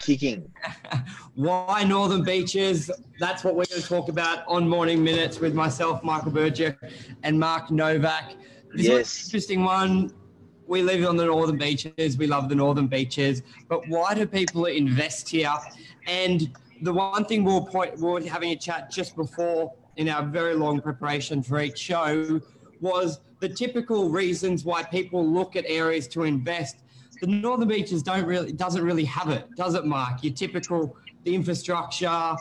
kicking. Why Northern Beaches? That's what we're going to talk about on Morning Minutes with myself, Michael Berger, and Mark Novak. This Yes. an interesting one. We live on the Northern Beaches. We love the Northern Beaches. But why do people invest here? And the one thing we'll point, we we're having a chat just before in our very long preparation for each show was the typical reasons why people look at areas to invest. The Northern Beaches don't really doesn't really have it, does it, Mark? Your typical the infrastructure,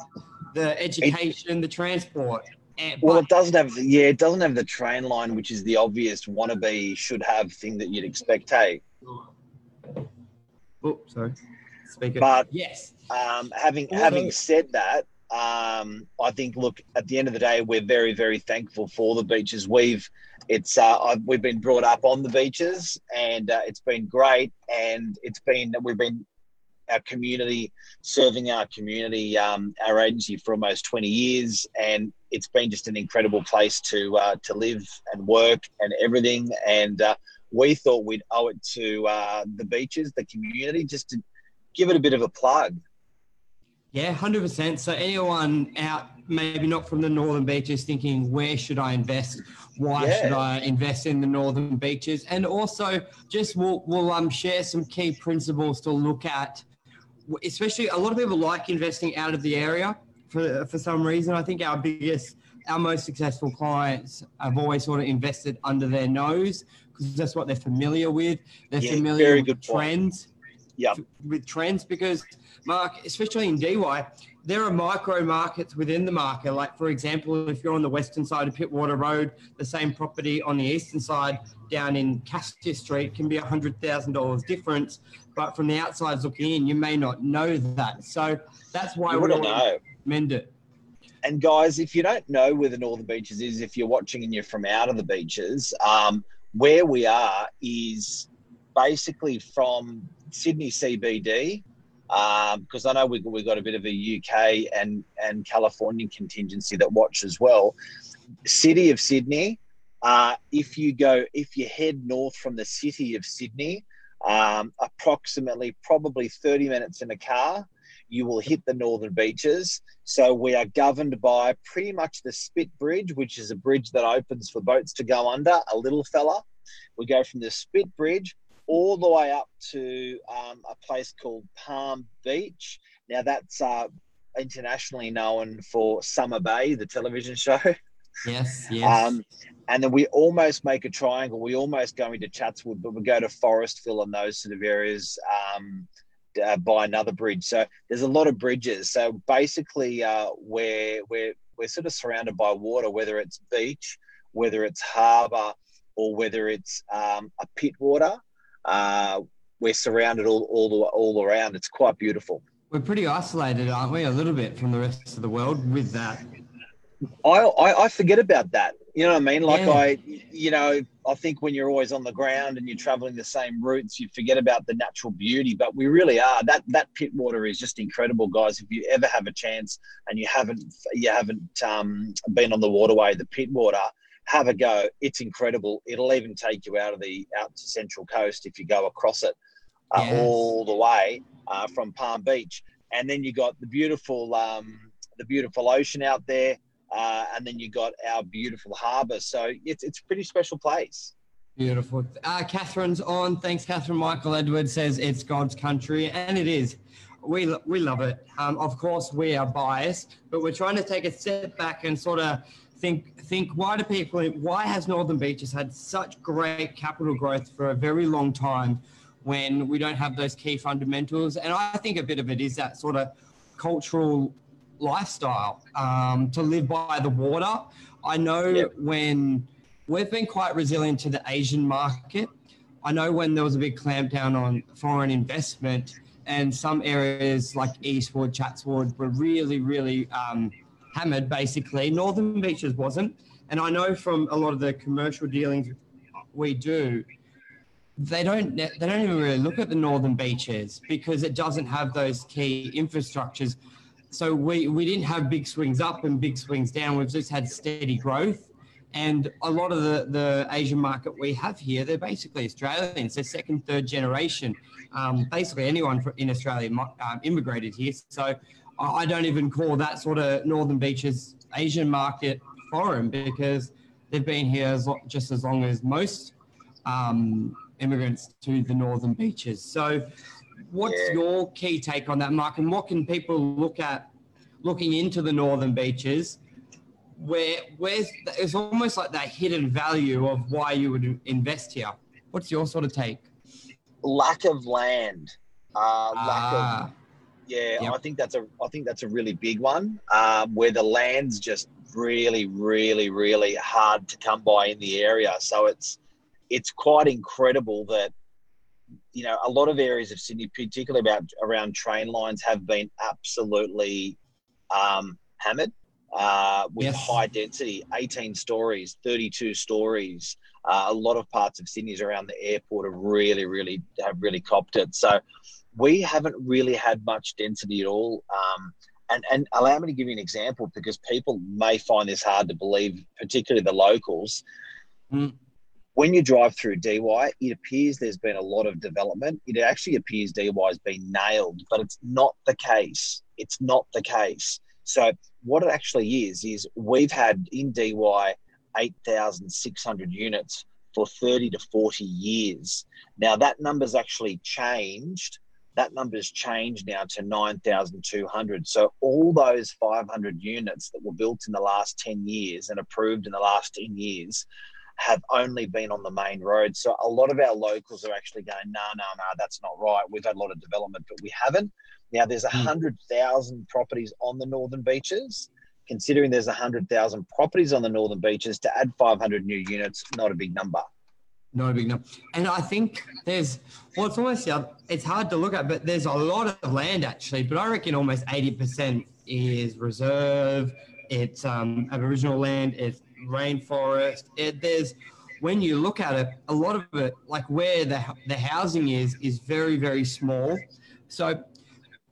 the education, the transport. And, Well, but- it doesn't have. The, yeah, it doesn't have the train line, which is the obvious wannabe should have thing that you'd expect. Hey, oh, sorry. Speaker. But- yes, um, having Well, having said that, um, I think look at the end of the day, we're very very thankful for the beaches. We've it's uh, we've been brought up on the beaches, and uh, it's been great. And it's been we've been our community serving our community, um, our agency for almost twenty years, and it's been just an incredible place to uh, to live and work and everything. And uh, we thought we'd owe it to uh, the beaches, the community, just to give it a bit of a plug. yeah, hundred percent. So anyone out, maybe not from the Northern Beaches, thinking where should I invest? Why Yeah. should I invest in the Northern Beaches? And also, just we'll, we'll um, share some key principles to look at. Especially, a lot of people like investing out of the area for for some reason. I think our biggest, our most successful clients have always sort of invested under their nose because that's what they're familiar with. They're Yeah, familiar with point. trends. Yep. With trends, because Mark, especially in DY, there are micro markets within the market. Like, for example, if you're on the western side of Pittwater Road, the same property on the eastern side down in Cassius Street can be a $100,000 difference. But from the outside looking in, you may not know that. So that's why You we wouldn't know. recommend it. And guys, if you don't know where the Northern Beaches is, if you're watching and you're from out of the beaches, um, where we are is basically from Sydney CBD, because I know we we got a bit of a UK and and Californian contingency that watch as well. City of Sydney. Uh, if you go, if you head north from the city of Sydney, um, approximately probably 30 minutes in a car, you will hit the northern beaches. So we are governed by pretty much the Spit Bridge, which is a bridge that opens for boats to go under, a little fella. We go from the Spit Bridge all the way up to um, a place called Palm Beach. Now that's uh, internationally known for Summer Bay, the television show. Yes, yes. Um, and then we almost make a triangle. We almost go into Chatswood, but we go to Forestville and those sort of areas um, uh, by another bridge. So there's a lot of bridges. So basically, uh, we're, we're, we're sort of surrounded by water, whether it's beach, whether it's harbour, or whether it's um, a Pittwater. Uh, we're surrounded all, all, the, all around. It's quite beautiful. We're pretty isolated, aren't we? A little bit from the rest of the world with that. I, I, I forget about that. You know what I mean? Like Yeah. I, you know, I think when you're always on the ground and you're traveling the same routes, you forget about the natural beauty. But we really are. That that Pittwater is just incredible, guys. If you ever have a chance and you haven't you haven't um, been on the waterway, the Pittwater, have a go. It's incredible. It'll even take you out of the out to Central Coast if you go across it uh, Yes. all the way uh, from Palm Beach, and then you got the beautiful um, the beautiful ocean out there. Uh, and then you got our beautiful harbour. So it's it's a pretty special place. Beautiful. Uh, Catherine's on. Thanks, Catherine. Michael Edwards says it's God's country, and it is. We, we love it. Um, of course, we are biased, but we're trying to take a step back and sort of think think why do people why has Northern Beaches had such great capital growth for a very long time when we don't have those key fundamentals? And I think a bit of it is that sort of cultural lifestyle um, to live by the water. I know Yep. when we've been quite resilient to the Asian market. I know when there was a big clampdown on foreign investment, and some areas like Eastwood, Chatswood were really, really um, hammered. Basically, Northern Beaches wasn't. And I know from a lot of the commercial dealings we do, they don't they don't even really look at the northern beaches because it doesn't have those key infrastructures. So we we didn't have big swings up and big swings down. We've just had steady growth. And a lot of the, the Asian market we have here, they're basically Australians. They're second, third generation. Um, basically, anyone in Australia um, immigrated here. So I don't even call that sort of Northern Beaches Asian market foreign because they've been here as just as long as most um, immigrants to the Northern Beaches. So, what's yeah. your key take on that, Mark? And what can people look at looking into the Northern Beaches? where where's it's almost like that hidden value of why you would invest here. What's your sort of take? Lack of land. Uh, lack ah. of yeah, yep. I think that's a I think that's a really big one. Um, where the land's just really, really, really hard to come by in the area. So it's it's quite incredible that you know a lot of areas of Sydney, particularly about around train lines, have been absolutely um, hammered uh, with yes. high density, 18 stories, 32 stories. Uh, a lot of parts of Sydney's around the airport have really, really have really copped it. So we haven't really had much density at all. Um, and, and allow me to give you an example because people may find this hard to believe, particularly the locals. Mm. When you drive through DY, it appears there's been a lot of development. It actually appears DY has been nailed, but it's not the case. It's not the case. So what it actually is is we've had in DY 8,600 units for 30 to 40 years. Now that number's actually changed. That number's changed now to 9,200. So all those 500 units that were built in the last 10 years and approved in the last 10 years have only been on the main road. So a lot of our locals are actually going, no, no, no, that's not right. We've had a lot of development, but we haven't. Now there's a hmm. hundred thousand properties on the northern beaches. Considering there's a hundred thousand properties on the northern beaches, to add 500 new units, not a big number. Not a big number. And I think there's well, it's almost it's hard to look at, but there's a lot of land actually. But I reckon almost 80% is reserve. It's um, Aboriginal land. It's rainforest. It, there's when you look at it, a lot of it, like where the the housing is, is very very small. So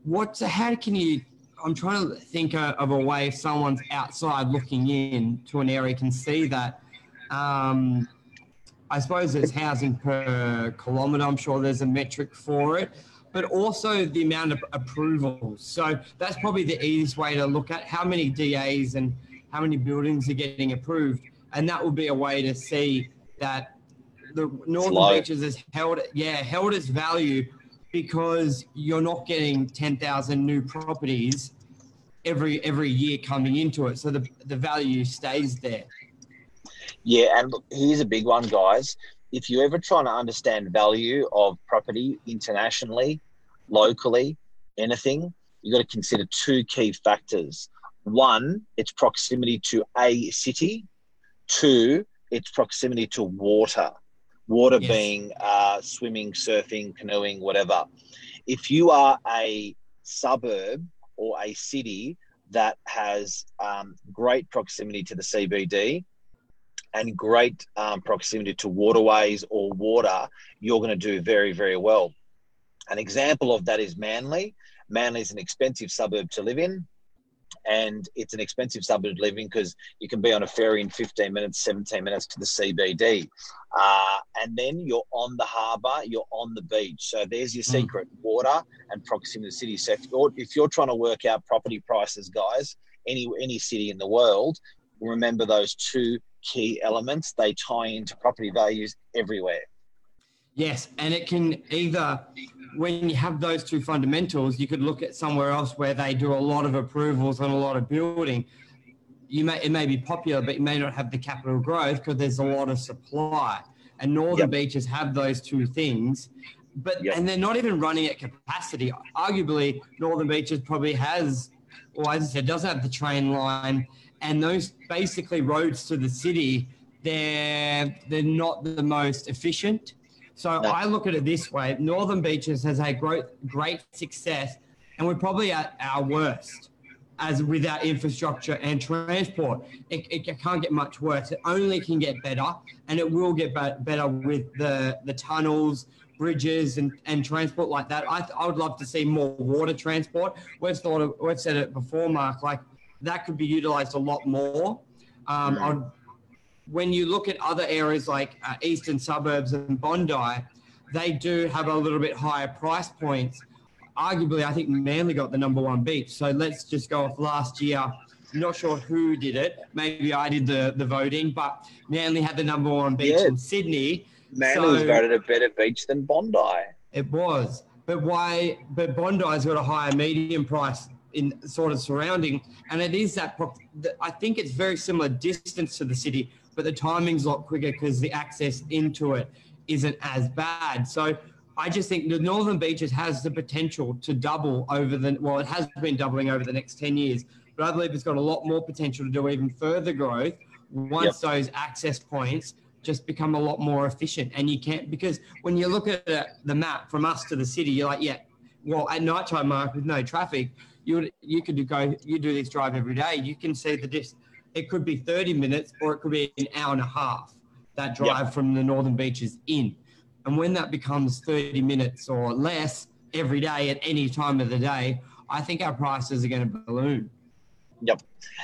what how can you i'm trying to think of a way if someone's outside looking in to an area can see that um, i suppose it's housing per kilometre. I'm sure there's a metric for it. But also the amount of approvals. So that's probably the easiest way to look at how many DAs and how many buildings are getting approved. And that will be a way to see that the northern beaches has held yeah held its value because you're not getting 10,000 new properties every every year coming into it. So the, the value stays there. Yeah, and look, here's a big one, guys. If you're ever trying to understand value of property internationally, locally, anything, you've got to consider two key factors. One, its proximity to a city. Two, its proximity to water water yes. being uh, swimming, surfing, canoeing, whatever. If you are a suburb or a city that has um, great proximity to the CBD and great um, proximity to waterways or water, you're going to do very, very well. An example of that is Manly. Manly is an expensive suburb to live in and it's an expensive suburb to live in because you can be on a ferry in 15 minutes, 17 minutes to the CBD. Uh, and then you're on the harbour, you're on the beach. So there's your hmm. secret mm. water and proximity to the city. So if you're, if you're trying to work out property prices, guys, any, any city in the world, remember those two key elements. They tie into property values everywhere. Yes, and it can either when you have those two fundamentals, you could look at somewhere else where they do a lot of approvals and a lot of building. You may it may be popular, but you may not have the capital growth because there's a lot of supply. And northern yep. beaches have those two things, but yep. and they're not even running at capacity. Arguably, northern beaches probably has, or as I said, doesn't have the train line, and those basically roads to the city. They're they're not the most efficient so no. I look at it this way: Northern Beaches has had great, great success, and we're probably at our worst as with our infrastructure and transport. It, it, can't get much worse. It only can get better, and it will get better with the the tunnels, bridges, and, and transport like that. I, I would love to see more water transport. We've thought of, we've said it before, Mark. Like that could be utilised a lot more. Um. I'd when you look at other areas like uh, eastern suburbs and Bondi, they do have a little bit higher price points. Arguably, I think Manly got the number one beach. So let's just go off last year. Not sure who did it. Maybe I did the, the voting, but Manly had the number one beach Yeah. in Sydney. Manly So- was voted a better beach than Bondi. It was. But why? But Bondi's got a higher median price in sort of surrounding, and it is that. I think it's very similar distance to the city, but the timing's a lot quicker because the access into it isn't as bad. So I just think the Northern Beaches has the potential to double over the. Well, it has been doubling over the next ten years, but I believe it's got a lot more potential to do even further growth once those access points just become a lot more efficient. And you can't because when you look at the map from us to the city, you're like, yeah, well, at nighttime, Mark, with no traffic, you would you could go you do this drive every day. You can see the dis. It could be 30 minutes or it could be an hour and a half that drive from the northern beaches in. And when that becomes 30 minutes or less every day at any time of the day, I think our prices are going to balloon. Yep.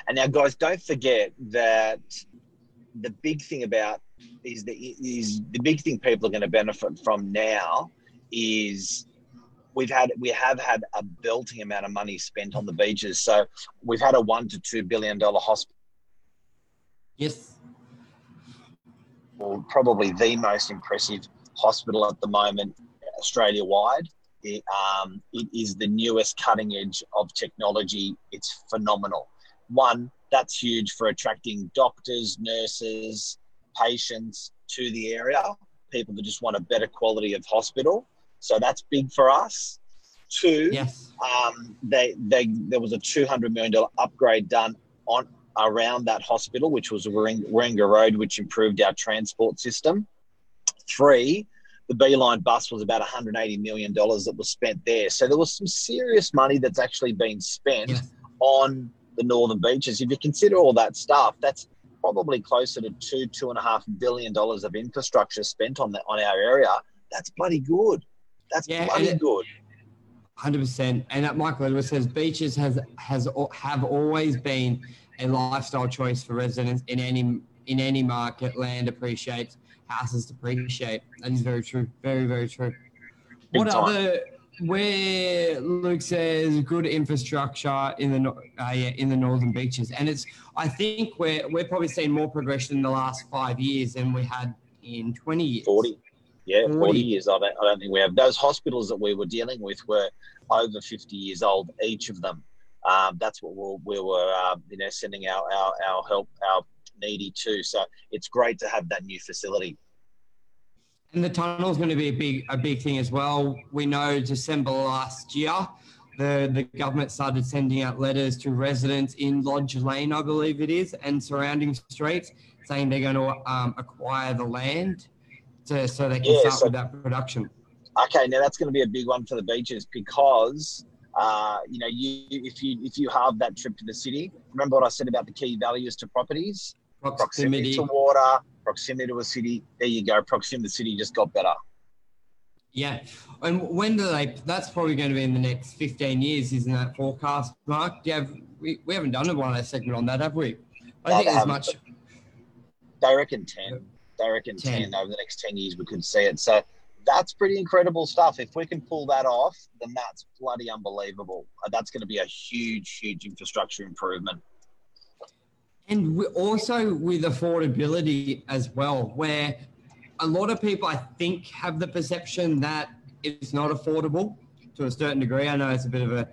And now, guys, don't forget that the big thing about is the is the big thing people are going to benefit from now is we've had we have had a belting amount of money spent on the beaches. So we've had a one to two billion dollar hospital, Yes. Well, probably the most impressive hospital at the moment, Australia wide. It, um, it is the newest cutting edge of technology. It's phenomenal. One, that's huge for attracting doctors, nurses, patients to the area, people that just want a better quality of hospital. So that's big for us. Two, Yes. um, they, they, there was a $200 million upgrade done on around that hospital, which was Warring- Warringah Road, which improved our transport system. Three, the B-Line bus was about $180 million that was spent there. So there was some serious money that's actually been spent Yes. on the northern beaches. If you consider all that stuff, that's probably closer to two, two and a half billion dollars of infrastructure spent on the, on our area. That's bloody good. That's Yeah, bloody good. Hundred percent, and that Michael Edwards says beaches has has have always been a lifestyle choice for residents in any in any market. Land appreciates, houses depreciate. That is very true. Very very true. Big what time. other where Luke says good infrastructure in the uh, yeah, in the northern beaches, and it's I think we're we're probably seeing more progression in the last five years than we had in twenty years. 40. Yeah, 40, 40. years. I don't, I don't think we have. Those hospitals that we were dealing with were over 50 years old, each of them. Um, that's what we'll, we were, uh, you know, sending our, our, our help, our needy to. So it's great to have that new facility. And the tunnel is going to be a big a big thing as well. We know December last year, the the government started sending out letters to residents in Lodge Lane, I believe it is, and surrounding streets, saying they're going to um, acquire the land to, so they can Yeah, start so- with that production. Okay, now that's going to be a big one for the beaches because uh, you know you if you if you have that trip to the city, remember what I said about the key values to properties: proximity Proximity. to water, proximity to a city. There you go. Proximity to the city just got better. Yeah. And when do they? That's probably going to be in the next 15 years, isn't that forecast, Mark? Do you have, we, we haven't done a one a segment on that, have we? I No, think there's much. They reckon 10. They reckon 10. 10. over the next 10 years we could see it. So that's pretty incredible stuff. If we can pull that off, then that's bloody unbelievable. That's going to be a huge, huge infrastructure improvement. And also with affordability as well, where a lot of people, I think, have the perception that it's not affordable to a certain degree. I know it's a bit of a,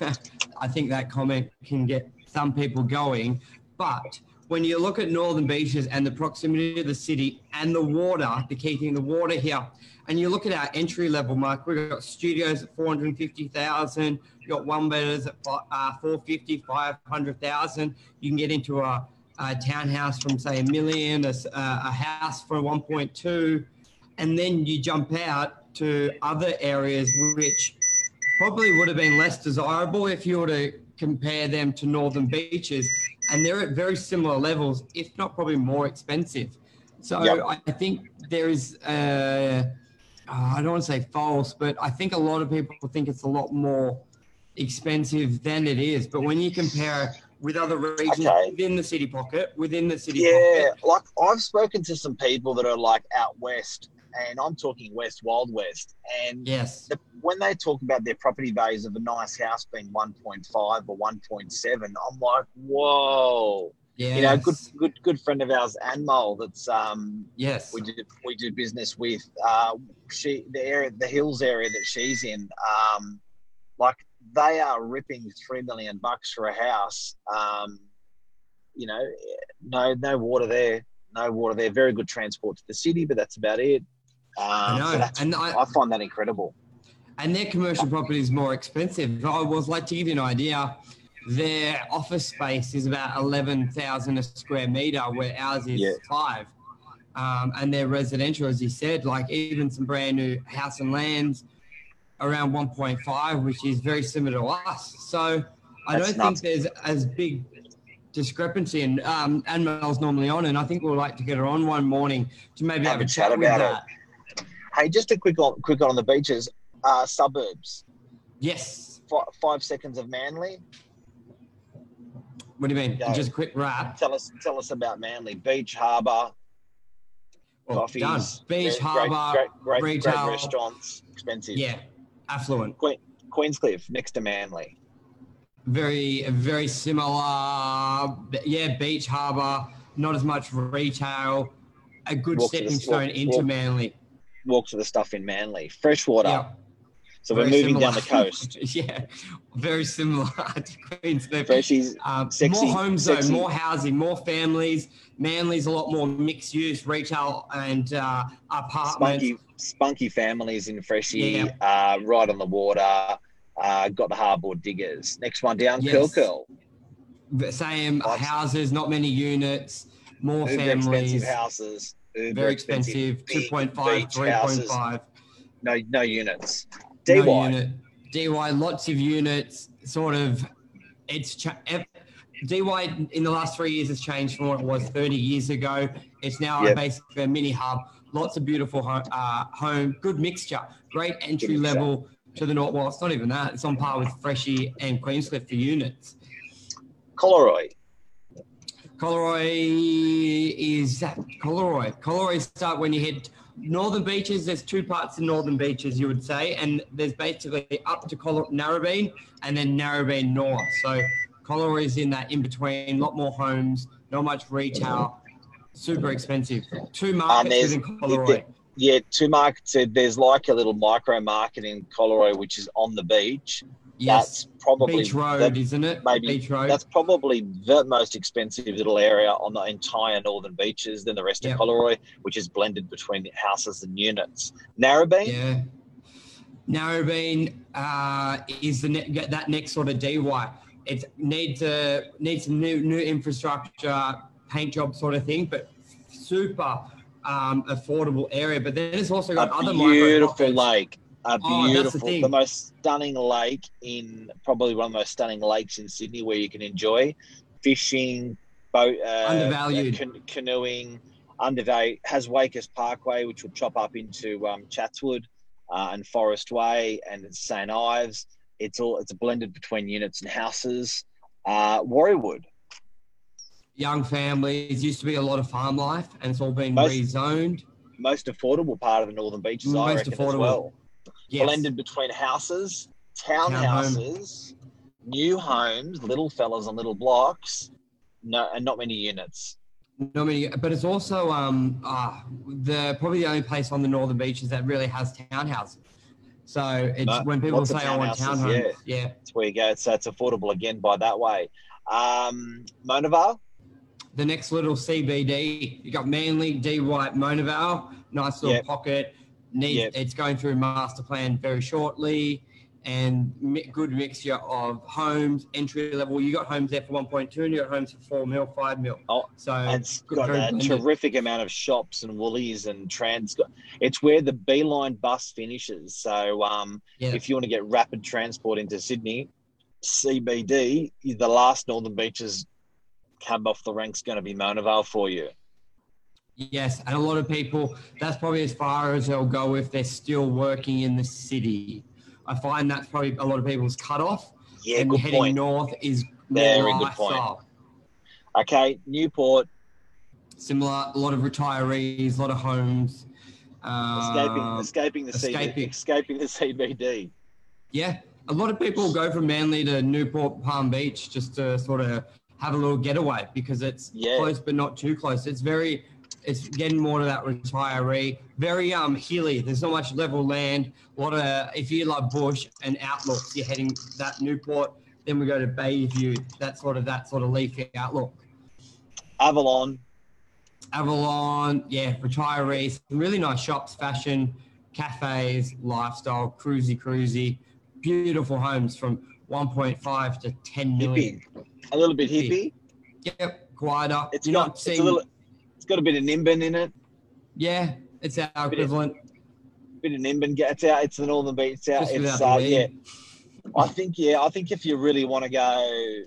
I think that comment can get some people going. But when you look at Northern Beaches and the proximity to the city and the water, the key thing, the water here, and you look at our entry level mark, we've got studios at 450,000, you've got one bedders at uh, 450, 500,000. You can get into a, a townhouse from say a million, a, a house for 1.2, and then you jump out to other areas which probably would have been less desirable if you were to compare them to northern beaches and they're at very similar levels if not probably more expensive so Yep. i think there is uh, i don't want to say false but i think a lot of people think it's a lot more expensive than it is but when you compare with other regions Okay. within the city pocket, within the city Yeah, pocket. like I've spoken to some people that are like out west, and I'm talking west, wild west, and Yes. the, when they talk about their property values of a nice house being 1.5 or 1.7, I'm like, whoa. Yes. You know, good, good, good friend of ours, Anmol, that's um, Yes. we do we do business with. Uh, she the area, the hills area that she's in, um, like they are ripping three million bucks for a house. Um, you know, no no water there, no water there. Very good transport to the city, but that's about it. Um, I know. So and I, I find that incredible. and their commercial property is more expensive. I was like to give you an idea. Their office space is about eleven thousand a square meter, where ours is Yeah. five. Um, and their residential, as you said, like even some brand new house and lands around 1.5, which is very similar to us. So I That's don't nuts. think there's as big discrepancy. And um, Anmel's normally on, and I think we'll like to get her on one morning to maybe have, a chat, with about that. Hey, just a quick on quick on the beaches. Uh, suburbs. Yes. Fi five seconds of Manly. What do you mean? Go. Just a quick wrap. Tell us tell us about Manly Beach Harbour. Well, coffees, done. Beach, harbour, great, great, great, retail. great restaurants, expensive. Yeah, affluent. Queenscliff next to Manly. Very, very similar. Yeah, beach harbour. Not as much retail. A good Walk to the- stepping stone walk- into walk- Manly. Walk to the stuff in Manly. Freshwater. Yeah, so we're very moving down the coast. yeah, very similar to Queenscliff. Freshies, Um, Sexy- more homes sexy. though, more housing, more families. Manly's a lot more mixed use, retail and uh, apartments. spunky, spunky families in Freshie, Yeah. uh, right on the water. Uh, got the Harbord Diggers. Next one down, Yes. Curl Curl. The Same houses, not many units, more Uber families. expensive houses. Uber Very expensive, big 2.5, 3.5. No, no units. No DY. unit. DY, lots of units, sort of, it's, cha- DY in the last three years has changed from what it was 30 years ago. It's now Yep. basically a mini hub, lots of beautiful ho- uh, home, good mixture, great entry level to the north. Well, it's not even that. It's on par with Freshie and Queenscliff for units. Collaroy. Collaroy is Collaroy. Collaroy start when you hit northern beaches. There's two parts of northern beaches, you would say, and there's basically up to Col- Narrabeen and then Narrabeen north. So Collaroy is in that in between. A lot more homes, not much retail, super expensive. Two um, markets there's- within Collaroy. Yeah, two markets. There's like a little micro market in Collaroy, which is on the beach. Yes, That's probably Beach Road, that- isn't it? maybe Beach Road. That's probably the most expensive little area on the entire northern beaches than the rest Yep. of Collaroy, which is blended between houses and units. Narrabeen, Yeah. Narrabeen uh, is the ne- that next sort of DY. It needs a needs some new new infrastructure, paint job sort of thing, but super um, affordable area. But then it's also got a other beautiful lake. A Oh, the beautiful, the most stunning lake in probably one of the most stunning lakes in Sydney, where you can enjoy fishing, boat, uh, Undervalued. can- canoeing. Undervalued has Wakehurst Parkway, which will chop up into um, Chatswood uh, and Forest Way, and St Ives. It's all it's a blended between units and houses. Uh, Warriewood, Young families used to be a lot of farm life, and it's all been Most- rezoned. most affordable part of the Northern Beaches, I Most reckon as affordable. well. Yes. blended between houses, townhouses, new homes, little fellas on little blocks, no, and not many units. No, many, but it's also um uh, the probably the only place on the northern beaches that really has townhouses. So it's No, when people say I want townhouses, townhomes, yeah. That's where you go. So it's affordable again by that way. Um, Mona Vale, The next little CBD, you got Manly, D White, Mona Vale, nice little Yep. pocket. Needs Yep. it's going through master plan very shortly, and mi- good mixture of homes, entry level. You got homes there for 1.2, and you got homes for four mil, five mil. Oh, so it's got a terrific amount of shops and woolies and trans. It's where the B-Line bus finishes. So um, yeah. if you want to get rapid transport into Sydney, CBD, the last Northern Beaches cab off the ranks going to be Mona Vale for you. Yes, and a lot of people, that's probably as far as they'll go if they're still working in the city. I find that's probably a lot of people's cutoff. Yeah, and good heading point. north is Very good point. lifestyle. Okay, Newport Similar, a lot of retirees, a lot of homes. escaping Um, escaping the escaping. CBD, escaping the CBD. Yeah, a lot of people go from Manly to Newport Palm Beach just to sort of have a little getaway because it's Yeah. close but not too close. It's very, it's getting more to that retiree. Very um hilly. There's not much level land. A lot of if you like bush and outlooks, you're heading that Newport. Then we go to Bayview. That sort of that sort of leafy outlook. Avalon, Avalon, yeah, retirees, some really nice shops, fashion, cafes, lifestyle, cruisy, cruisy, beautiful homes from 1.5 to 10 million. hippie, a little bit Hippie. Yep, quieter. It's You're got not it's a little, got a bit of Nimbin in it. yeah, it's our Bit of- equivalent. Bit of Nimbin. gets out. It's the Northern Beach. It's out. Just It's uh, yeah. I think yeah. I think if you really want to go,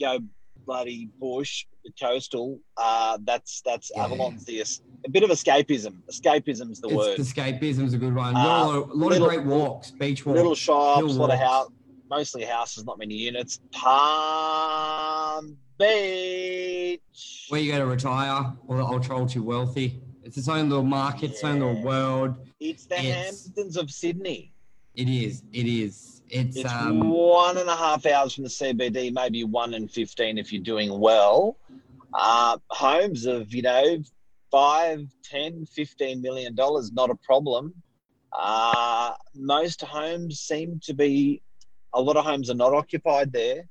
go bloody bush, the coastal. Uh, that's that's Yeah. Avalon's the a bit of escapism. Escapism's the It's word. escapism's a good one. Uh, a lot, of, a lot little- of great walks, beach walks. Little shops, a lot of house, mostly houses, not many units. Palm Beach. Where you go to retire or the ultra, ultra wealthy. It's its own little market, its own little world. It's the It's- Hamptons of Sydney. It is. It is. It's, It's um, one and a half hours from the CBD, maybe one and 15 if you're doing well. Uh, homes of, you know, five, 10, 15 million dollars, not a problem. Uh, most homes seem to be, a lot of homes are not occupied there.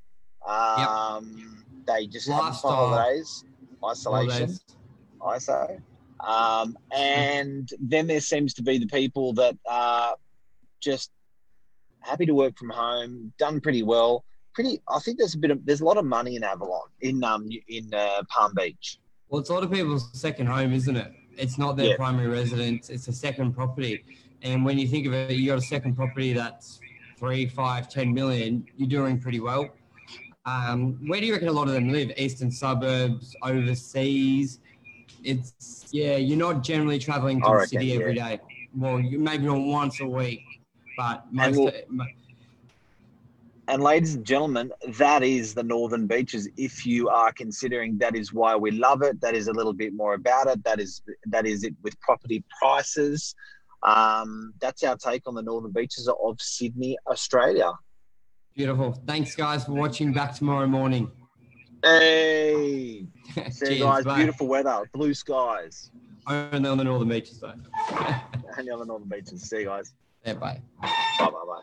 Um, They just have them for holidays, isolation. holidays. ISO. Um, and then there seems to be the people that are just happy to work from home, done pretty well. Pretty, I think there's a bit of there's a lot of money in Avalon in um in uh, Palm Beach. Well, it's a lot of people's second home, isn't it? It's not their Yeah. primary residence; it's a second property. And when you think of it, you got a second property that's three, five, ten million. You're doing pretty well. Um, where do you reckon a lot of them live? Eastern suburbs, overseas. It's yeah. You're not generally traveling to I the reckon, city yeah. every day. Well, you maybe not once a week, but most. we'll- mo- And ladies and gentlemen, that is the Northern Beaches. If you are considering that is why we love it, that is a little bit more about it. That is that is it with property prices. Um, that's our take on the Northern Beaches of Sydney, Australia. beautiful. Thanks, guys, for watching. Back tomorrow morning. Hey, see you Cheers, guys. bye. Beautiful weather, blue skies, Only on the northern beaches, though. and on the Northern Beaches. See you guys. yeah, bye. Bye bye bye.